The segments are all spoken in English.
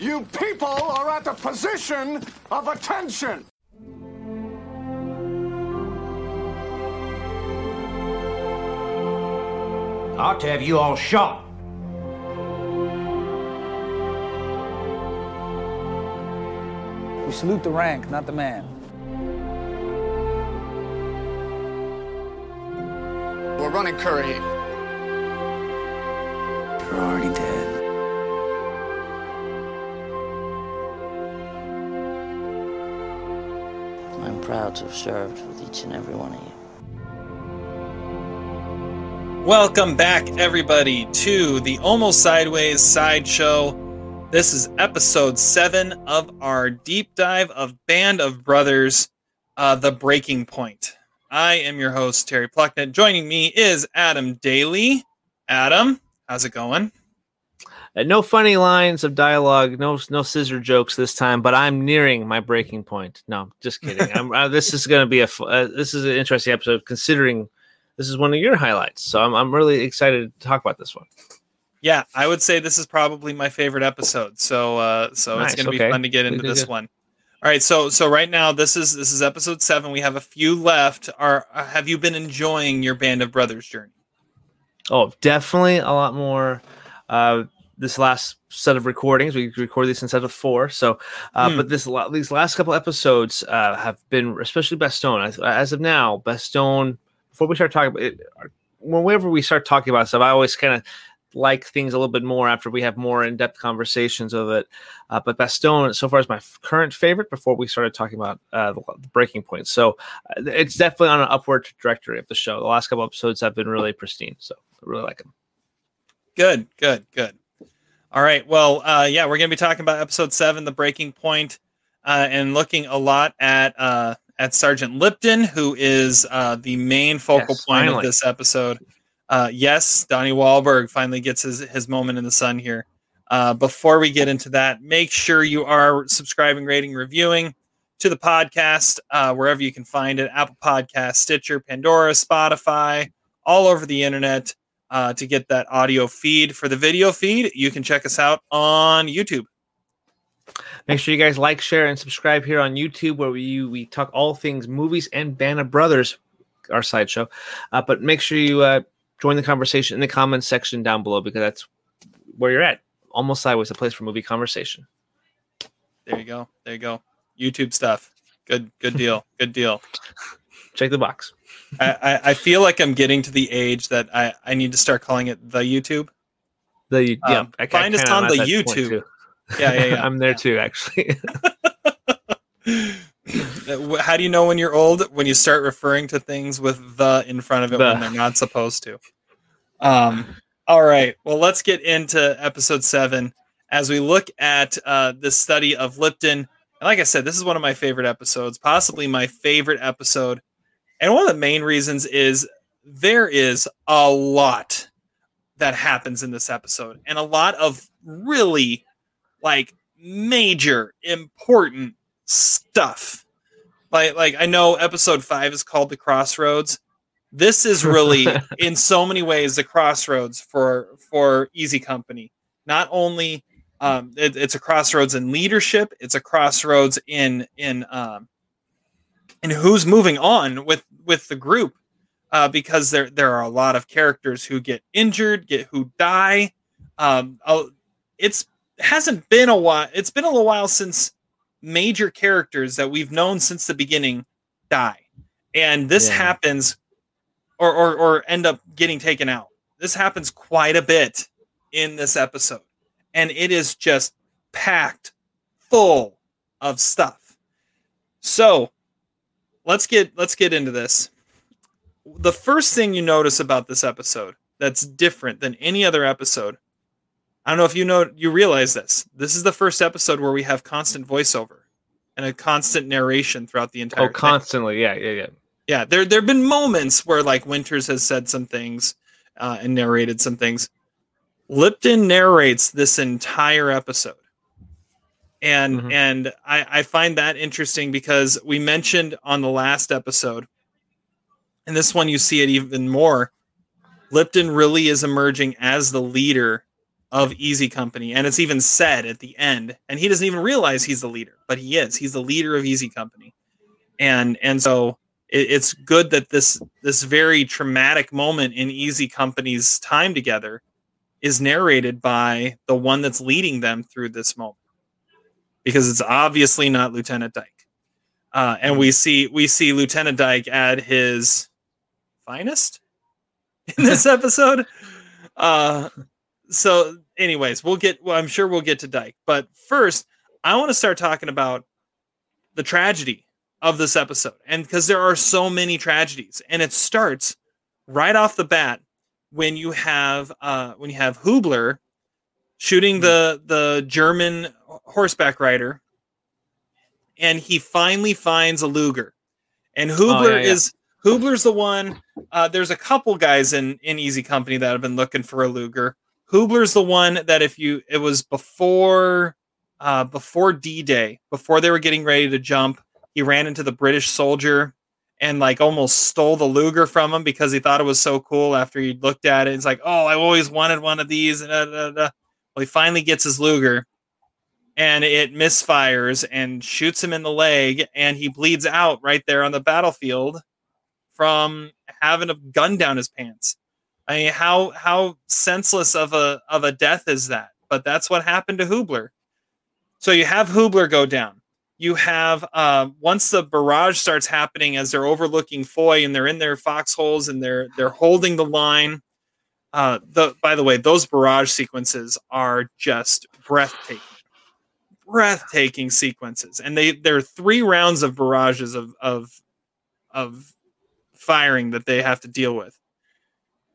You people are at the position of attention. I ought to have you all shot. We salute the rank, not the man. We're running Currahee. You're already dead. Proud to have served with each and every one of you. Welcome back, everybody, to the Almost Sideways Sideshow. This is episode seven of our deep dive of Band of Brothers, uh, The Breaking Point. I am your host, Terry Plucknett. Joining me is Adam Daly. Adam, how's it going? Uh, no funny lines of dialogue, no no scissor jokes this time, but I'm nearing my breaking point. No, just kidding. I'm, uh, this is going to be a uh, this is an interesting episode considering this is one of your highlights. So I'm I'm really excited to talk about this one. Yeah, I would say this is probably my favorite episode. So, uh, so Nice, it's going to okay. be fun to get into this good. one. All right, so so right now this is this is episode seven. We have a few left. Are uh, have you been enjoying your Band of Brothers journey? Oh, definitely a lot more. Uh, this last set of recordings, we record these instead of four. So, uh, Hmm. but this these last couple episodes uh, have been, especially Bastogne. As, as of now, Bastogne. Before we start talking about it, whenever we start talking about stuff, I always kind of like things a little bit more after we have more in-depth conversations of it. Uh, but Bastogne, so far, is my f- current favorite. Before we started talking about uh, the, the breaking point, so uh, it's definitely on an upward trajectory of the show. The last couple episodes have been really pristine, so I really like them. Good, good, good. All right. Well, uh, yeah, we're going to be talking about episode seven, the breaking point, uh, and looking a lot at uh, at Sergeant Lipton, who is uh, the main focal Yes, point of this episode. Uh, yes, Donnie Wahlberg finally gets his his moment in the sun here. Uh, before we get into that, make sure you are subscribing, rating, reviewing to the podcast uh, wherever you can find it: Apple Podcast, Stitcher, Pandora, Spotify, all over the internet uh, to get that audio feed. For the video feed, you can check us out on YouTube. Make sure you guys like, share, and subscribe here on YouTube, where we we talk all things movies and Band of Brothers, our sideshow. Uh, but make sure you uh, join the conversation in the comments section down below because that's where you're at. Almost sideways, a place for movie conversation. There you go. There you go. YouTube stuff. Good. Good deal. Good deal. Check the box. I, I, I feel like I'm getting to the age that I, I need to start calling it the YouTube. The yeah, Um, I, find us on the at that point, YouTube. Yeah, yeah, yeah. I'm there too, actually. How do you know when you're old? When you start referring to things with the in front of it when they're not supposed to. Um. All right. Well, let's get into episode seven as we look at uh, this study of Lipton. And like I said, this is one of my favorite episodes, possibly my favorite episode. And one of the main reasons is there is a lot that happens in this episode, and a lot of really like major important stuff. Like like I know episode 5 is called The Crossroads. This is really in so many ways the crossroads for for Easy Company. Not only um, it- it's a crossroads in leadership, it's a crossroads in in um, in who's moving on with with the group uh, because there there are a lot of characters who get injured, get who die. Um, it's hasn't been a while. It's been a little while since major characters that we've known since the beginning die, and this Yeah. happens, or, or or end up getting taken out. This happens quite a bit in this episode, and it is just packed full of stuff. So let's get let's get into this. The first thing you notice about this episode that's different than any other episode I don't know if you know you realize this. This is the first episode where we have constant voiceover and a constant narration throughout the entire oh, thing. constantly. Yeah, yeah, yeah. Yeah, there there've been moments where like Winters has said some things uh, and narrated some things. Lipton narrates this entire episode. And Mhm. and I, I find that interesting because we mentioned on the last episode, and this one you see it even more. Lipton really is emerging as the leader of Easy Company, and it's even said at the end. And he doesn't even realize he's the leader, but he is. He's the leader of Easy Company, and and so it, it's good that this this very traumatic moment in Easy Company's time together is narrated by the one that's leading them through this moment, because it's obviously not Lieutenant Dike, uh, and we see we see Lieutenant Dike at his finest in this episode. Uh, so, anyways, we'll get. Well, I'm sure we'll get to Dike, but first, I want to start talking about the tragedy of this episode, and because there are so many tragedies, and it starts right off the bat when you have uh, when you have Hoobler shooting the the German horseback rider, and he finally finds a Luger, and Hoobler Oh, yeah, yeah. is Hoobler's the one. Uh, there's a couple guys in in Easy Company that have been looking for a Luger. Hoobler's the one that if you it was before uh, before D Day, before they were getting ready to jump, he ran into the British soldier and like almost stole the Luger from him because he thought it was so cool after he looked at it. It's like, oh, I always wanted one of these. And da, da, da. Well, he finally gets his Luger and it misfires and shoots him in the leg and he bleeds out right there on the battlefield from having a gun down his pants. I mean, how how senseless of a of a death is that? But that's what happened to Hoobler. So you have Hoobler go down. You have uh, once the barrage starts happening as they're overlooking Foy and they're in their foxholes and they're they're holding the line. Uh, the by the way, those barrage sequences are just breathtaking, breathtaking sequences, and they there are three rounds of barrages of of of firing that they have to deal with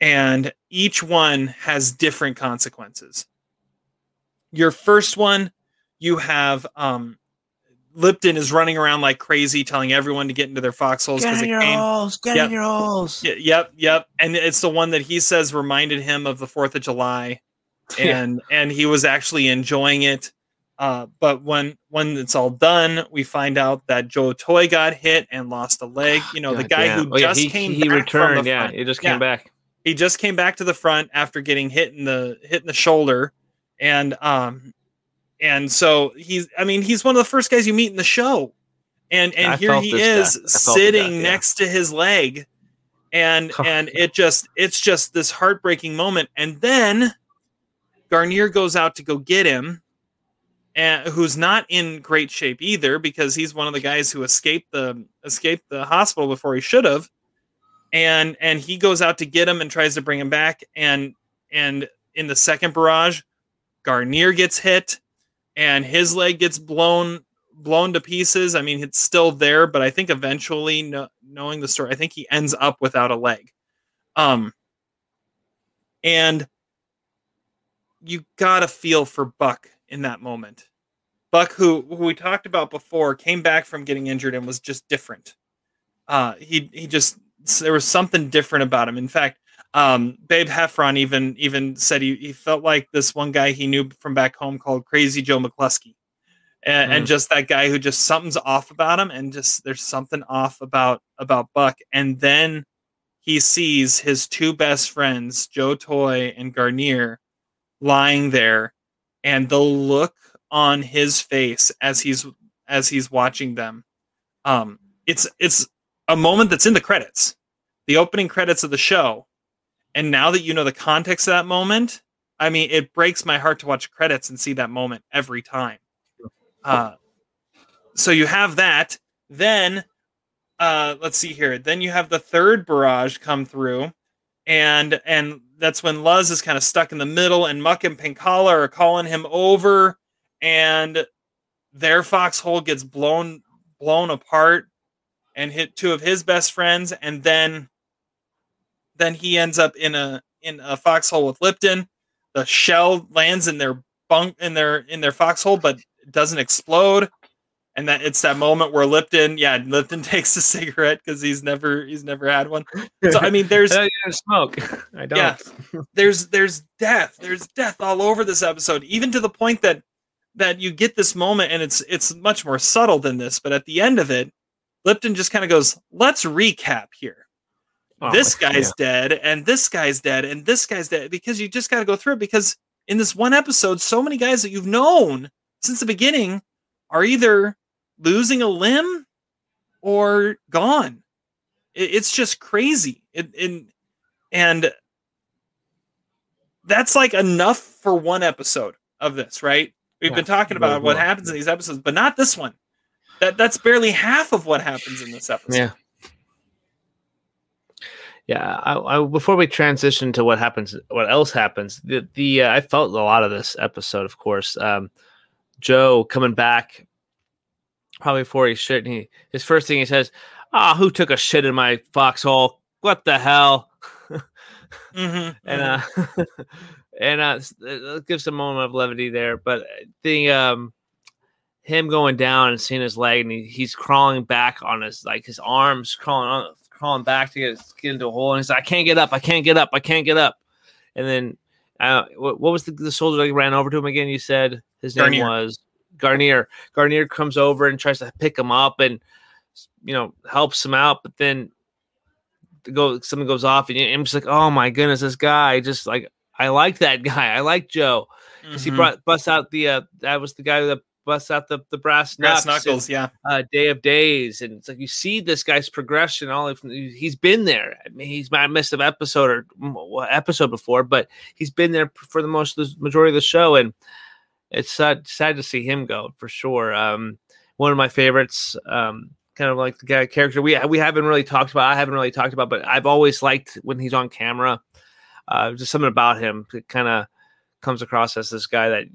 and each one has different consequences. Your first one, you have um, Lipton is running around like crazy, telling everyone to get into their foxholes Get in your came. holes. Get Yep. in your holes. Yep, yep, and it's the one that he says reminded him of the Fourth of July, Yeah. and and he was actually enjoying it. Uh, but when when it's all done, we find out that Joe Toye got hit and lost a leg. You know, the guy damn. who Oh, yeah, just he, came he back from returned. Yeah, front. he just Yeah came back. he just came back to the front after getting hit in the hit in the shoulder and um and so he's i mean he's one of the first guys you meet in the show and and I here he is death. I felt the sitting death, yeah. next to his leg and and it just it's just this heartbreaking moment and then guarnere goes out to go get him and who's not in great shape either because he's one of the guys who escaped the escaped the hospital before he should have. And and he goes out to get him and tries to bring him back. And and in the second barrage guarnere gets hit and his leg gets blown blown to pieces. I mean it's still there but i think eventually kno- knowing the story i think he ends up without a leg. Um and you gotta feel for buck in that moment. Buck who who we talked about before came back from getting injured and was just different. Uh he he just there was something different about him. In fact um babe heffron even even said he, he felt like this one guy he knew from back home called crazy joe mccluskey. And, and Mm. just that guy who just something's off about him and just there's something off about about buck. And then he sees his two best friends joe toye and guarnere lying there and the look on his face as he's as he's watching them. Um it's it's a moment that's in the credits the opening credits of the show. And now that you know the context of that moment i mean it breaks my heart to watch credits and see that moment every time. Uh so you have that. Then uh let's see here. Then you have the third barrage come through and and that's when Luz is kind of stuck in the middle, and Muck and Penkala are calling him over, and their foxhole gets blown blown apart and hit two of his best friends, and then then he ends up in a in a foxhole with Lipton. The shell lands in their bunk in their in their foxhole, but doesn't explode. And that it's that moment where Lipton, yeah, Lipton takes a cigarette because he's never he's never had one. So I mean, there's I smoke. I don't. Yeah. there's there's death there's death all over this episode even to the point that that you get this moment and it's it's much more subtle than this but at the end of it lipton just kind of goes let's recap here Oh, this yeah. guy's dead and this guy's dead and this guy's dead because you just got to go through it because in this one episode, so many guys that you've known since the beginning are either losing a limb or gone. It, it's just crazy. It, it, and that's like enough for one episode of this, right? We've Yeah, been talking about what well. happens in these episodes, but not this one. That that's barely half of what happens in this episode. Yeah. Yeah, I, I, before we transition to what happens, what else happens, the the uh, I felt a lot of this episode, of course. Um, Joe coming back, probably before he shit, and he his first thing he says, "Ah, who took a shit in my foxhole? What the hell?" Mhm, and mhm. uh and uh it gives a moment of levity there but the um him going down and seeing his leg and he, he's crawling back on his like his arms crawling on crawling back to get, get into a hole and he's like i can't get up i can't get up i can't get up and then uh what, what was the, the soldier that ran over to him again you said his name was guarnere guarnere comes over and tries to pick him up and you know helps him out but then go something goes off and I'm just like, oh my goodness, this guy just like I like that guy. I like Joe because he Mhm. brought bust out the uh, that was the guy that busts out the the brass, Brass knuckles, and, yeah. uh, Day of Days, and it's like you see this guy's progression. All of, he's been there. I mean, he's might missed an episode or episode before, but he's been there for the most the majority of the show, and it's sad, sad to see him go for sure. Um, one of my favorites. Um, kind of like the guy character we we haven't really talked about. I haven't really talked about, but I've always liked when he's on camera. Uh, just something about him that kind of comes across as this guy that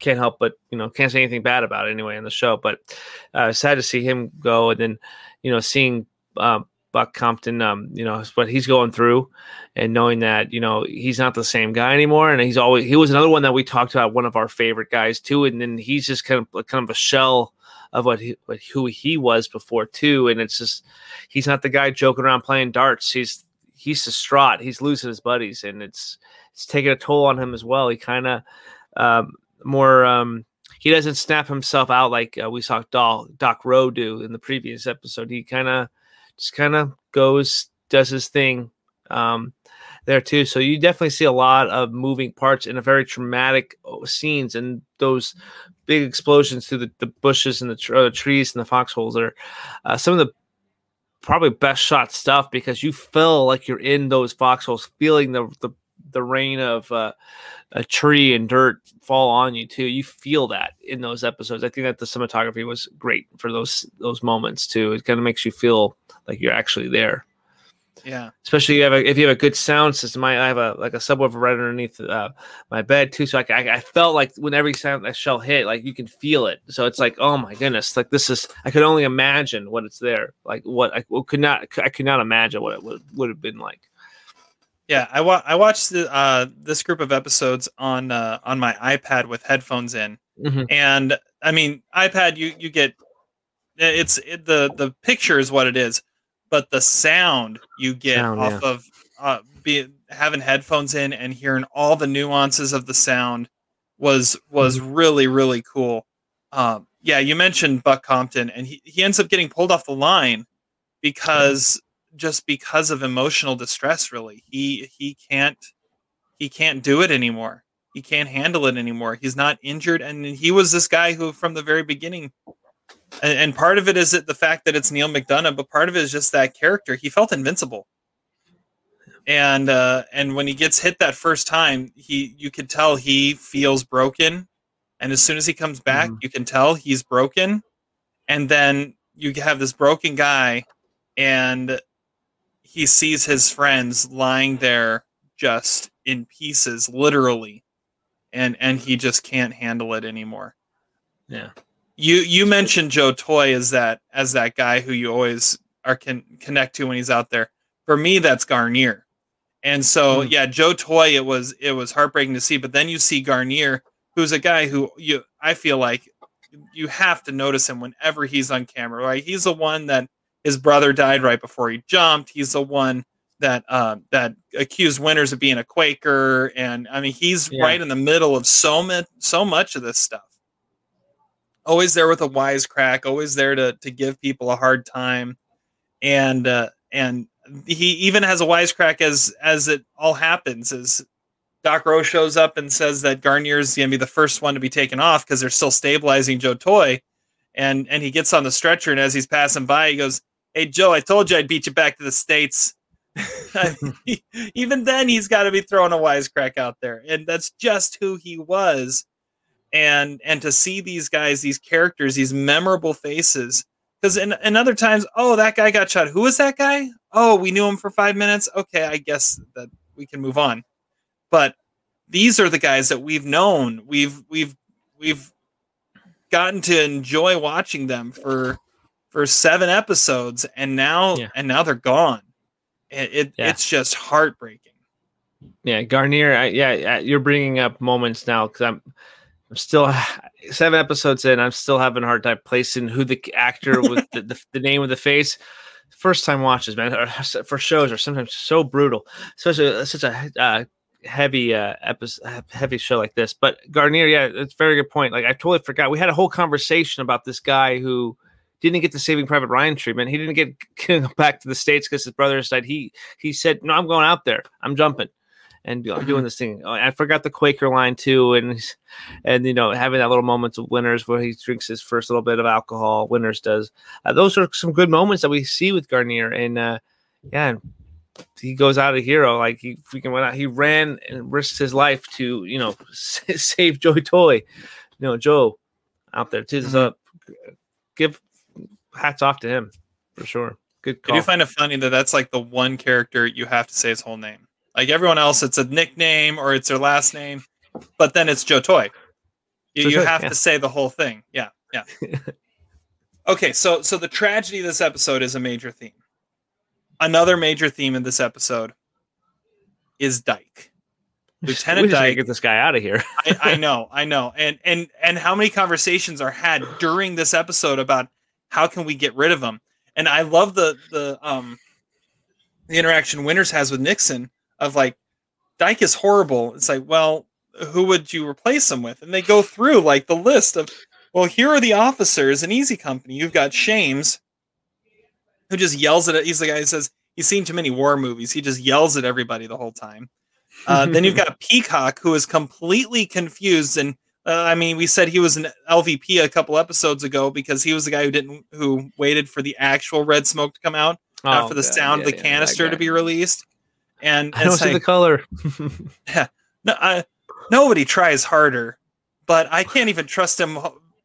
can't help but you know can't say anything bad about it anyway in the show. But uh, sad to see him go, and then you know seeing um, Buck Compton, um, you know what he's going through, and knowing that you know he's not the same guy anymore, and he's always he was another one that we talked about, one of our favorite guys too, and then he's just kind of kind of a shell of what he what, who he was before too, and it's just he's not the guy joking around playing darts. He's he's distraught. He's losing his buddies, and it's it's taking a toll on him as well. He kind of um, more um, he doesn't snap himself out like uh, we saw Doc, Doc Roe do in the previous episode. He kind of just kind of goes does his thing um, there too. So you definitely see a lot of moving parts in a very traumatic uh, scenes and those big explosions through the, the bushes and the, tr- the trees and the foxholes are uh, some of the probably best shot stuff because you feel like you're in those foxholes, feeling the the, the rain of uh, a tree and dirt fall on you too. You feel that in those episodes. I think that the cinematography was great for those those moments too. It kind of makes you feel like you're actually there. Yeah. Especially if you have a, if you have a good sound system. I, I have a like a subwoofer right underneath uh, my bed too, so I, I I felt like when every sound that shell hit, like you can feel it. So it's like, oh my goodness, like this is. I could only imagine what it's there, like what I could not. I could not imagine what it would would have been like. Yeah, I wa- I watched the, uh, this group of episodes on uh, on my iPad with headphones in, Mhm. and I mean iPad you you get it's it, the the picture is what it is, but the sound you get Sound, off of uh, be having headphones in and hearing all the nuances of the sound was was really really cool. Um, yeah, you mentioned Buck Compton, and he, he ends up getting pulled off the line because just because of emotional distress. Really, he he can't he can't do it anymore. He can't handle it anymore. He's not injured, and he was this guy who, from the very beginning, and, and part of it is it the fact that it's Neal McDonough, but part of it is just that character. He felt invincible, and uh, and when he gets hit that first time, he you could tell he feels broken, and as soon as he comes back, Mhm. you can tell he's broken, and then you have this broken guy, and he sees his friends lying there just in pieces, literally, and and he just can't handle it anymore Yeah. you you mentioned Joe Toye as that as that guy who you always are can connect to when he's out there. For me, that's Guarnere. And so Hmm. yeah, Joe Toye, it was it was heartbreaking to see. But then you see Guarnere, who's a guy who you I feel like you have to notice him whenever he's on camera. Right, he's the one that his brother died right before he jumped. He's the one that uh, that accused Winters of being a Quaker, and I mean he's Yeah. right in the middle of so much so much of this stuff always there with a wisecrack, always there to to give people a hard time, and uh, and he even has a wisecrack as as it all happens. As Doc Roe shows up and says that Guarnere's gonna be the first one to be taken off because they're still stabilizing Joe Toye, and and he gets on the stretcher and as he's passing by, he goes, "Hey Joe, I told you I'd beat you back to the states." Even then, he's got to be throwing a wisecrack out there, and that's just who he was. And and to see these guys, these characters, these memorable faces, because in, in other times, oh, that guy got shot. Who was that guy? Oh, we knew him for five minutes. Okay, I guess that we can move on. But these are the guys that we've known. We've we've we've gotten to enjoy watching them for for seven episodes, and now Yeah. and now they're gone. It, it Yeah. it's just heartbreaking. Yeah, Guarnere. I, yeah, you're bringing up moments now because I'm, I'm still seven episodes in. I'm still having a hard time placing who the actor with the, the, the name of the face. First time watches, man, for shows are sometimes so brutal, especially such a uh, heavy uh, episode, heavy show like this. But Guarnere, yeah, it's a very good point. Like I totally forgot. We had a whole conversation about this guy who didn't get the Saving Private Ryan treatment. He didn't get back to the states because his brother died. He he said, "No, I'm going out there. I'm jumping." And I'm doing this thing. Oh, I forgot the Quaker line too, and and you know having that little moments of Winters where he drinks his first little bit of alcohol. Winters does. Uh, those are some good moments that we see with Guarnere, and uh, yeah, he goes out a hero. Like he freaking went out. He ran and risked his life to you know save Joey Toye. You know Joe out there too. So give hats off to him for sure. Good I call. do find it funny that that's like the one character you have to say his whole name. Like everyone else, it's a nickname or it's their last name, but then it's Joe Toye. You, Joe you Toye, have yeah. to say the whole thing. Yeah, yeah. okay, so so the tragedy of this episode is a major theme. Another major theme in this episode is Dike. Lieutenant we just Dike. get this guy out of here. I, I know, I know, and and and how many conversations are had during this episode about how can we get rid of him? And I love the the um the interaction Winters has with Nixon of like Dike is horrible. It's like, well, who would you replace him with? And they go through like the list of, well, here are the officers in Easy Company. You've got Shames, who just yells at it. He's the guy who says he's seen too many war movies. He just yells at everybody the whole time. Uh, then you've got Peacock, who is completely confused. And uh, I mean, we said he was an LVP a couple episodes ago because he was the guy who didn't, who waited for the actual red smoke to come out, not Oh, for the God, sound yeah, of the yeah, canister to be released. And, I don't it's see the like, color. no, I, nobody tries harder, but I can't even trust him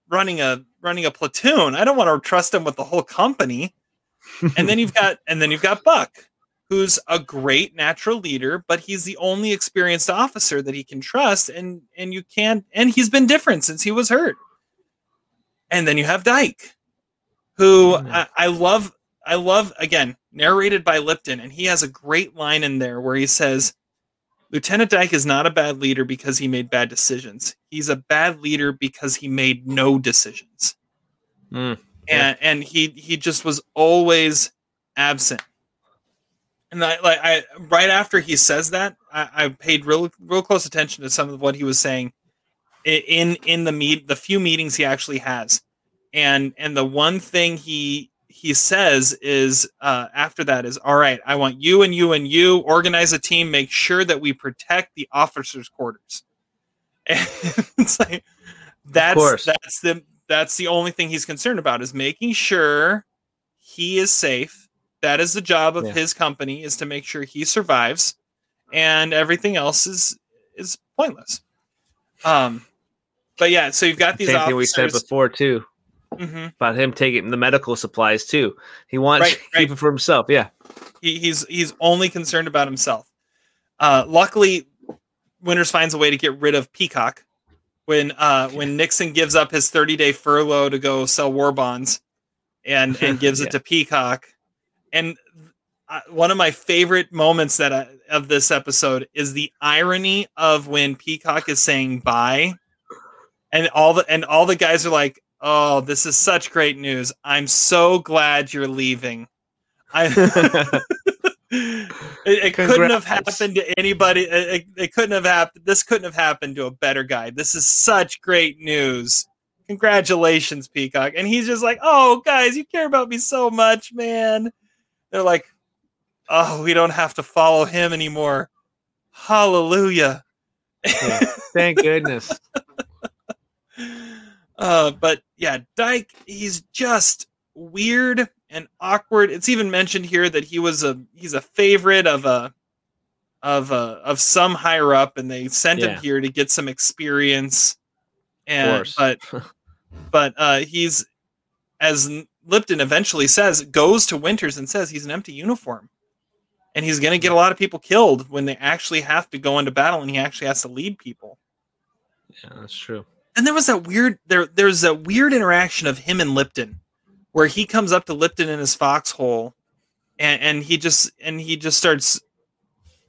running a running a platoon. I don't want to trust him with the whole company. And then you've got and then you've got Buck, who's a great natural leader, but he's the only experienced officer that he can trust, and and you can't. And he's been different since he was hurt. And then you have Dike, who I, I love. I love again narrated by Lipton, and he has a great line in there where he says. Lieutenant Dike is not a bad leader because he made bad decisions. He's a bad leader because he made no decisions. Mm, and and he he just was always absent. And I like I right after he says that, I, I paid real real close attention to some of what he was saying in in the meet the few meetings he actually has. And and the one thing he he says is uh, after that is all right. I want you and you and you organize a team. Make sure that we protect the officers' quarters. And it's like that's that's the that's the only thing he's concerned about is making sure he is safe. That is the job of Yeah. his company is to make sure he survives, and everything else is is pointless. Um, but yeah, so you've got these Same thing we said before too Mhm. about him taking the medical supplies too. He wants Right, to keep right. it for himself. Yeah. He, he's he's only concerned about himself. Uh, luckily, Winters finds a way to get rid of Peacock when uh, when Nixon gives up his 30 day furlough to go sell war bonds, and and gives Yeah. it to Peacock. And uh, one of my favorite moments that I, of this episode is the irony of when Peacock is saying bye, and all the and all the guys are like, "Oh, this is such great news! I'm so glad you're leaving." I it, it couldn't have happened to anybody. It, it- it couldn't have happened. This couldn't have happened to a better guy. This is such great news. Congratulations, Peacock. And he's just like, "Oh, guys, you care about me so much, man." They're like, "Oh, we don't have to follow him anymore." Hallelujah. Yeah. Thank goodness. Uh, but yeah, Dike, he's just weird and awkward. It's even mentioned here that he was a he's a favorite of a of a of some higher up, and they sent Yeah. him here to get some experience. And but but uh, he's as Lipton eventually says, goes to Winters and says he's an empty uniform. And he's going to get a lot of people killed when they actually have to go into battle and he actually has to lead people Yeah, that's true. and there was that weird there there's that weird interaction of him and Lipton where he comes up to Lipton in his foxhole and, and he just and he just starts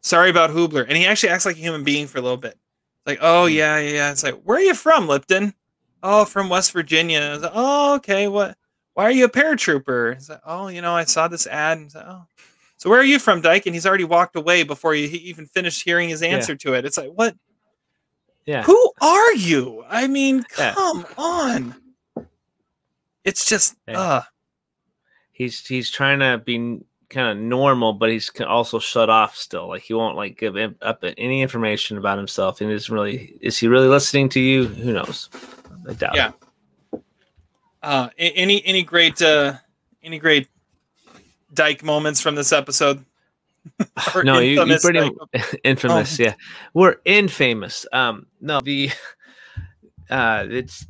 sorry about Hoobler and he actually acts like a human being for a little bit. Like, oh hmm. yeah, yeah, yeah. It's like, where are you from, Lipton? Oh, from West Virginia. Like, oh, okay. What why are you a paratrooper? It's like, oh, you know, I saw this ad and said, oh. So where are you from, Dike? And he's already walked away before he he even finished hearing his answer to it. It's like, what Yeah. who are you? I mean, Yeah. come on. It's just Yeah. uh he's he's trying to be kind of normal, but he's also shut off still. Like he won't like give up any information about himself. And is really is he really listening to you? Who knows? I doubt. Yeah. it. Uh any any great uh any great Dike moments from this episode? No, you, you pretty Dike- infamous. Yeah, we're infamous. Um, no, the uh, it's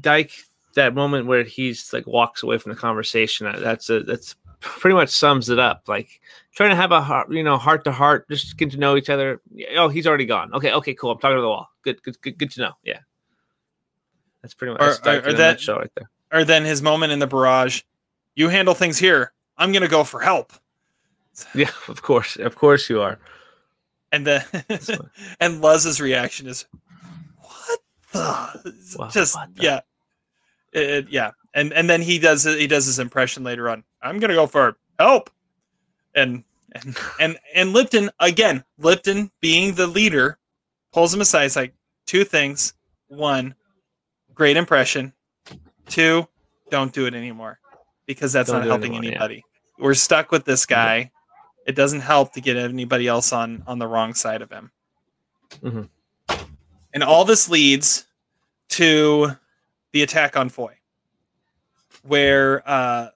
Dike. That moment where he's like walks away from the conversation. uh, That's a that's pretty much sums it up. Like trying to have a heart, you know, heart to heart, just get to know each other. Oh, he's already gone. Okay, okay, cool. I'm talking to the wall. Good, good, good, good to know. Yeah, that's pretty much Or- that's or- or that- nutshell right there. Or then his moment in the barrage. You handle things here. I'm gonna go for help. Yeah, of course, of course you are. And then and Luz's reaction is what the just what the- yeah. It- it- yeah. And and then he does he does his impression later on. I'm gonna go for help. And and and, and Lipton again, Lipton being the leader, pulls him aside. It's like two things. One, great impression. Two, don't do it anymore. Because that's Don't not helping anymore, yeah. anybody. We're stuck with this guy. It doesn't help to get anybody else on on the wrong side of him. Mhm. And all this leads to the attack on Foy, where uh,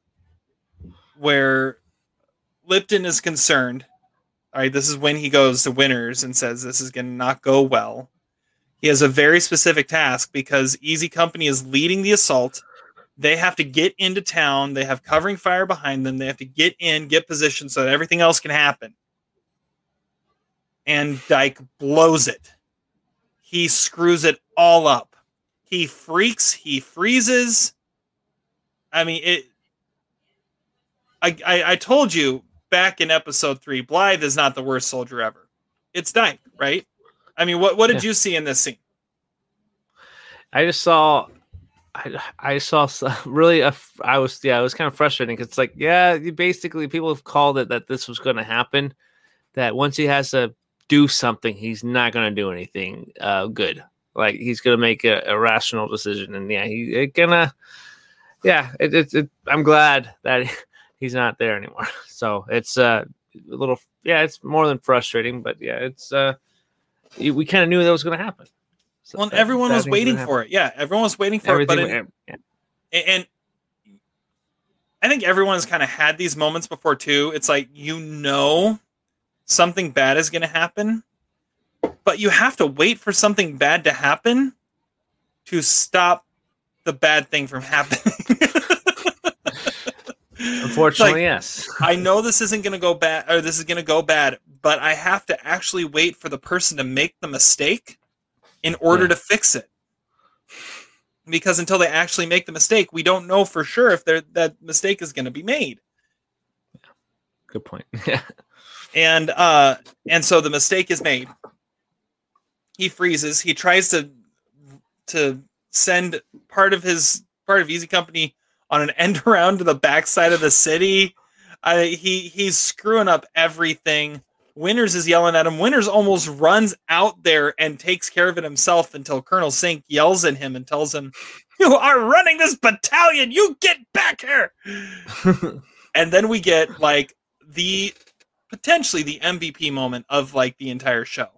where Lipton is concerned. All right, this is when he goes to Winters and says this is going to not go well. He has a very specific task because Easy Company is leading the assault. They have to get into town. They have covering fire behind them. They have to get in, get positioned so that everything else can happen. And Dike blows it. He screws it all up. He freaks. He freezes. I mean, it. I, I, I told you back in episode three, Blithe is not the worst soldier ever. It's Dike, right? I mean, what what did Yeah. you see in this scene? I just saw, I, I saw really, a I was, yeah, it was kind of frustrating because it's like, yeah, you basically people have called it that this was going to happen. That once he has to do something, he's not going to do anything uh, good. Like he's going to make a, a rational decision, and yeah, he it gonna, yeah, it, it, it, I'm glad that he's not there anymore. So it's uh, a little, yeah, it's more than frustrating, but yeah, it's uh, we kind of knew that was going to happen. So Well, that- everyone that was waiting for it. Yeah, everyone was waiting for it. But Everything, yeah. and I think everyone's kind of had these moments before too. It's like you know something bad is going to happen, but you have to wait for something bad to happen to stop the bad thing from happening. Unfortunately, Like, yes. I know this isn't going to go bad or this is going to go bad, but I have to actually wait for the person to make the mistake in order Yeah. to fix it. Because until they actually make the mistake, we don't know for sure if that mistake is going to be made. Good point. Yeah. And uh and so the mistake is made. He freezes. He tries to to send part of his part of Easy Company on an end around to the backside of the city. I he he's screwing up everything. Winters is yelling at him. Winters almost runs out there and takes care of it himself until Colonel Sink yells at him and tells him, "You are running this battalion. You get back here." and then we get like the potentially the MVP moment of like the entire show.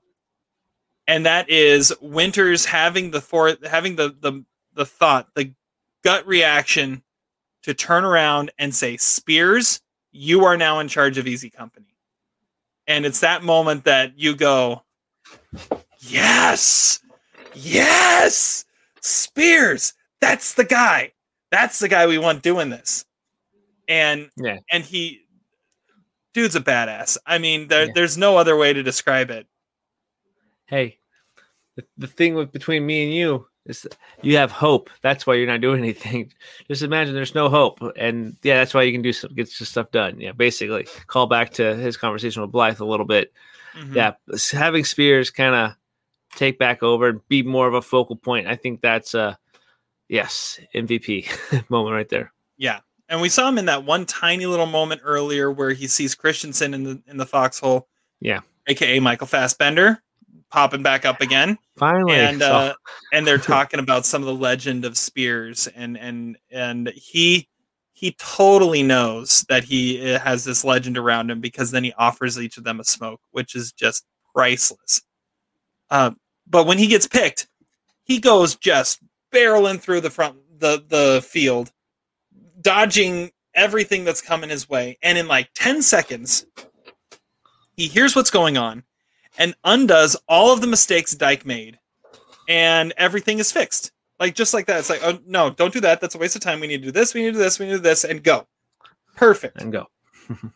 and that is Winters having the for having the the the thought, the gut reaction to turn around and say, "Speirs, you are now in charge of Easy Company." And it's that moment that you go, "Yes, yes, Speirs, that's the guy. That's the guy we want doing this." And Yeah. and he, dude's a badass. I mean, there, Yeah. there's no other way to describe it. Hey, the, the thing with between me and you that you have hope. That's why you're not doing anything. Just imagine there's no hope, and yeah, that's why you can do some get some stuff done. Yeah, basically, call back to his conversation with Blithe a little bit. Mhm. Yeah, having Speirs kind of take back over and be more of a focal point. I think that's uh yes MVP moment right there. Yeah. And we saw him in that one tiny little moment earlier where he sees Christenson in the in the foxhole. Yeah. AKA Michael Fassbender popping back up again. Finally, and uh and they're talking about some of the legend of Speirs and and and he he totally knows that he uh, has this legend around him because then he offers each of them a smoke, which is just priceless. Um, but when he gets picked, he goes just barreling through the front the the field, dodging everything that's coming his way, and in like ten seconds, he hears what's going on and undoes all of the mistakes Dike made, and everything is fixed. Like just like that. It's like, oh no, don't do that. That's a waste of time. We need to do this. We need to do this. We need to do this, and go. Perfect. and go.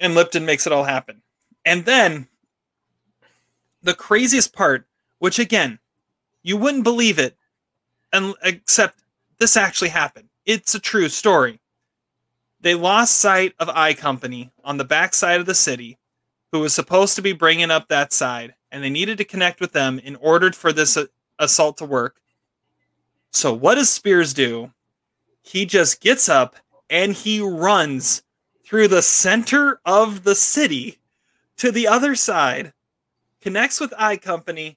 And Lipton makes it all happen. And then the craziest part, which again, you wouldn't believe it, and except this actually happened. It's a true story. They lost sight of I Company on the backside of the city, who was supposed to be bringing up that side, and they needed to connect with them in order for this uh, assault to work. So what does Speirs do? He just gets up and he runs through the center of the city to the other side, connects with I Company,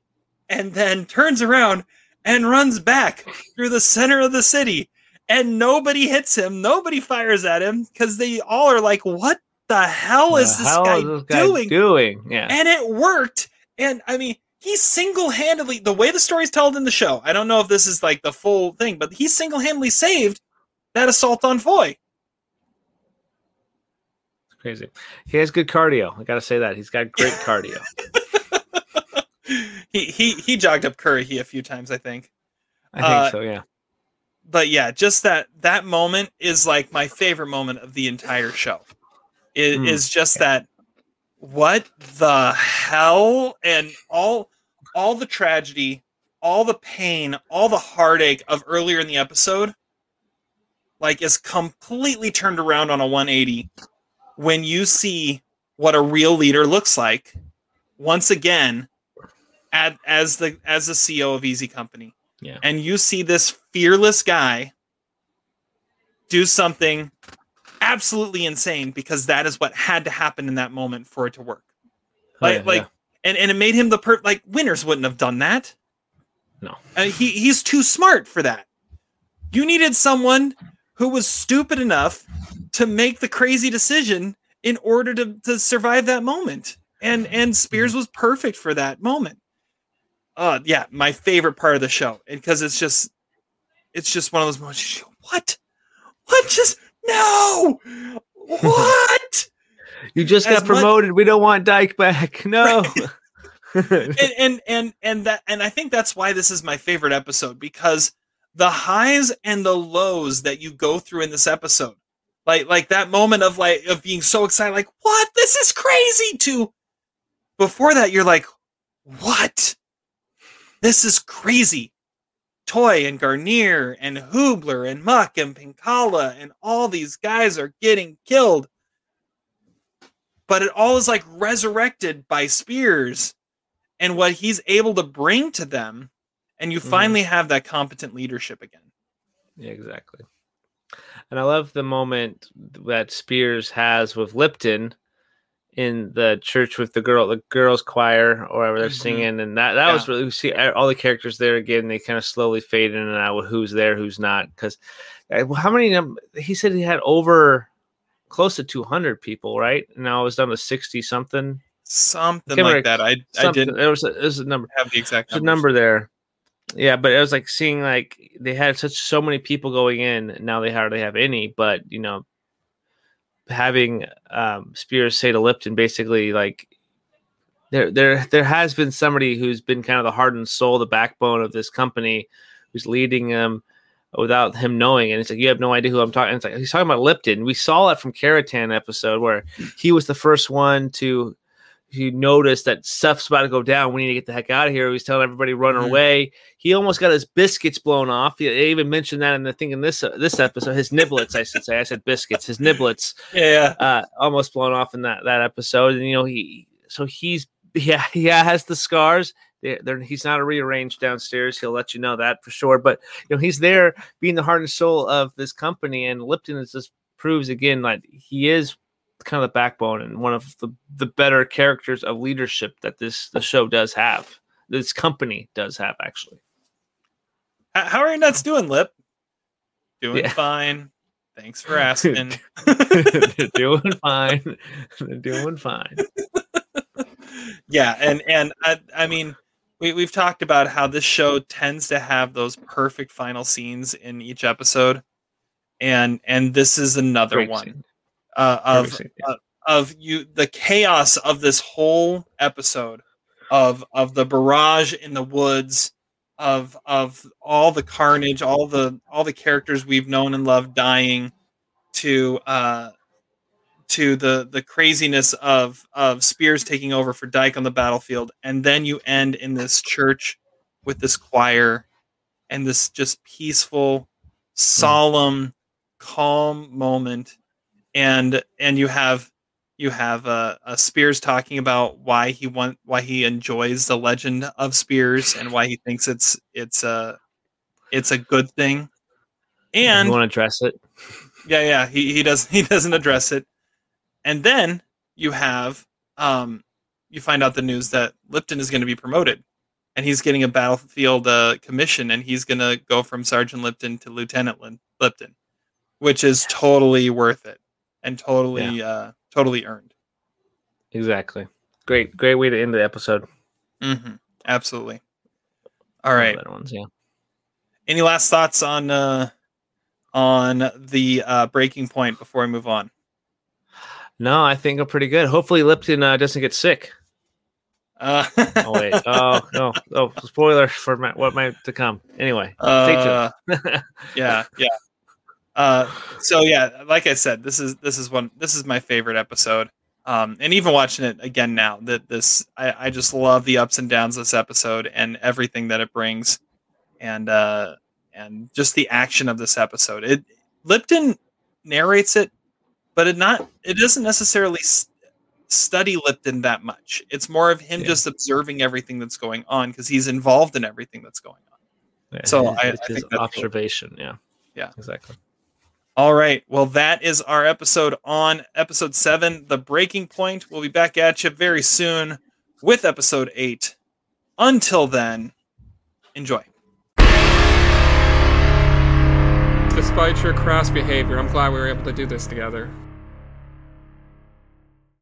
and then turns around and runs back through the center of the city. And nobody hits him, nobody fires at him because they all are like, What the hell is The this, hell guy, is this guy doing? doing? Yeah. and it worked. And I mean, he single-handedly the way the story's told in the show. I don't know if this is like the full thing, but he single-handedly saved that assault on Foy. It's crazy. He has good cardio. I gotta say that. He's got great cardio. he he he jogged up Currahee a few times, I think. I think Uh, so, yeah. But yeah, just that that moment is like my favorite moment of the entire show. It Hmm. is just that what the hell and all all the tragedy, all the pain, all the heartache of earlier in the episode like is completely turned around on a 180 when you see what a real leader looks like once again at, as the as the CEO of Easy Company. Yeah. And you see this fearless guy do something absolutely insane because that is what had to happen in that moment for it to work. Oh, Like yeah, like yeah. and, and it made him the per like winters wouldn't have done that. No. Uh, he he's too smart for that. You needed someone who was stupid enough to make the crazy decision in order to, to survive that moment. And and Speirs was perfect for that moment. Uh yeah, my favorite part of the show. because it's just it's just one of those moments. What? What just no what? You just as got much- promoted. we don't want Dike back. No. and, and and and that and I think that's why this is my favorite episode because the highs and the lows that you go through in this episode, like like that moment of like of being so excited, like what this is crazy. To before that, you're like, what? This is crazy. Toye and Guarnere and Hoobler and Muck and Penkala and all these guys are getting killed. But it all is like resurrected by Speirs and what he's able to bring to them. And you Mhm. finally have that competent leadership again. Yeah, exactly. And I love the moment that Speirs has with Lipton in the church with the girl, the girls' choir, or whatever they're Mhm. singing, and that that was really we see all the characters there again. They kind of slowly fade in and out with who's there, who's not. Because how many? He said he had over close to two hundred people, right? Now it was down to sixty something. something like that. I I didn't There was a, there was a number. have the exact numbers. number there. Yeah, but it was like seeing like they had such so many people going in. Now they hardly have any, but you know, having um, Speirs say to Lipton basically like there there there has been somebody who's been kind of the heart and soul, the backbone of this company, who's leading them without him knowing. And it's like you have no idea who I'm talking. It's like he's talking about Lipton. We saw that from Carentan episode where he was the first one to who noticed that stuff's about to go down. We need to get the heck out of here. He's telling everybody run Mhm. away. He almost got his biscuits blown off. He, they even mentioned that in the thing in this uh, this episode. His niblets, I should say. I said biscuits. His niblets Yeah, uh, almost blown off in that that episode. And you know he so he's yeah yeah has the scars. They're, they're, he's not rearranged downstairs. He'll let you know that for sure. But you know he's there being the heart and soul of this company. And Lipton is just proves again like he is kind of the backbone and one of the the better characters of leadership that this the show does have. This company does have actually. How are your nuts doing, Lip? Doing Yeah. fine. Thanks for asking. They're doing fine. They're doing fine. yeah, and and I, I mean, we we've talked about how this show tends to have those perfect final scenes in each episode, and and this is another Great one scene. Uh, of scene, yeah. of you the chaos of this whole episode of of the barrage in the woods of of all the carnage all the all the characters we've known and loved dying to uh to the the craziness of of speirs taking over for dike on the battlefield and then you end in this church with this choir and this just peaceful solemn calm moment and and you have you have uh, uh, Speirs talking about why he want why he enjoys the legend of Speirs and why he thinks it's it's a it's a good thing. And you want to address it? yeah, yeah, he he doesn't he doesn't address it. And then you have um you find out the news that Lipton is going to be promoted and he's getting a battlefield uh, commission and he's going to go from Sergeant Lipton to Lieutenant Lipton, which is totally worth it and totally uh totally earned. Exactly. Great, great way to end the episode. hmm Absolutely. All right. better ones, yeah. Any last thoughts on uh on the uh breaking point before I move on? No, I think I'm pretty good. Hopefully, Lipton uh, doesn't get sick. Uh, Oh wait. oh no. Oh, spoiler for my, what might to come. Anyway, stay uh, tuned. yeah, yeah. Uh, so yeah, like I said, this is this is one this is my favorite episode. Um, and even watching it again now, that this I, I just love the ups and downs of this episode and everything that it brings, and uh, and just the action of this episode. It Lipton narrates it, but it not it doesn't necessarily s- study Lipton that much. It's more of him Yeah. just observing everything that's going on because he's involved in everything that's going on. So It's I- his I think that's cool. observation. Yeah. Yeah. Exactly. All right. Well, that is our episode on episode seven, The Breaking Point. We'll be back at you very soon with episode eight. Until then, enjoy. Despite your crass behavior, I'm glad we were able to do this together.